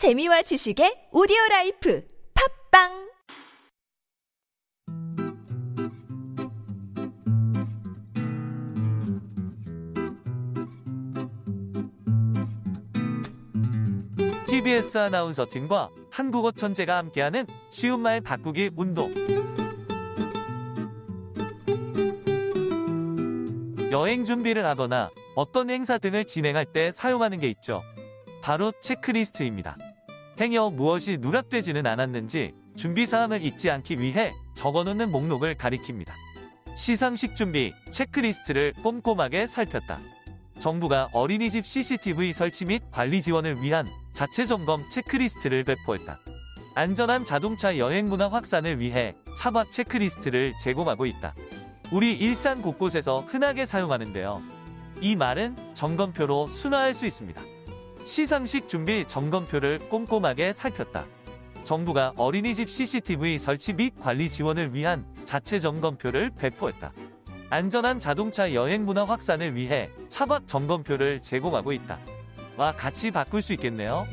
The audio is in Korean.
재미와 지식의 오디오 라이프 팟빵 TBS 아나운서 팀과 한국어 천재가 함께하는 쉬운 말 바꾸기 운동. 여행 준비를 하거나 어떤 행사 등을 진행할 때 사용하는 게 있죠. 바로 체크리스트입니다. 행여 무엇이 누락되지는 않았는지 준비 사항을 잊지 않기 위해 적어놓는 목록을 가리킵니다. 시상식 준비 체크리스트를 꼼꼼하게 살폈다. 정부가 어린이집 CCTV 설치 및 관리 지원을 위한 자체 점검 체크리스트를 배포했다. 안전한 자동차 여행 문화 확산을 위해 차박 체크리스트를 제공하고 있다. 우리 일상 곳곳에서 흔하게 사용하는데요. 이 말은 점검표로 순화할 수 있습니다. 시상식 준비 점검표를 꼼꼼하게 살폈다. 정부가 어린이집 CCTV 설치 및 관리 지원을 위한 자체 점검표를 배포했다. 안전한 자동차 여행 문화 확산을 위해 차박 점검표를 제공하고 있다. 와 같이 바꿀 수 있겠네요.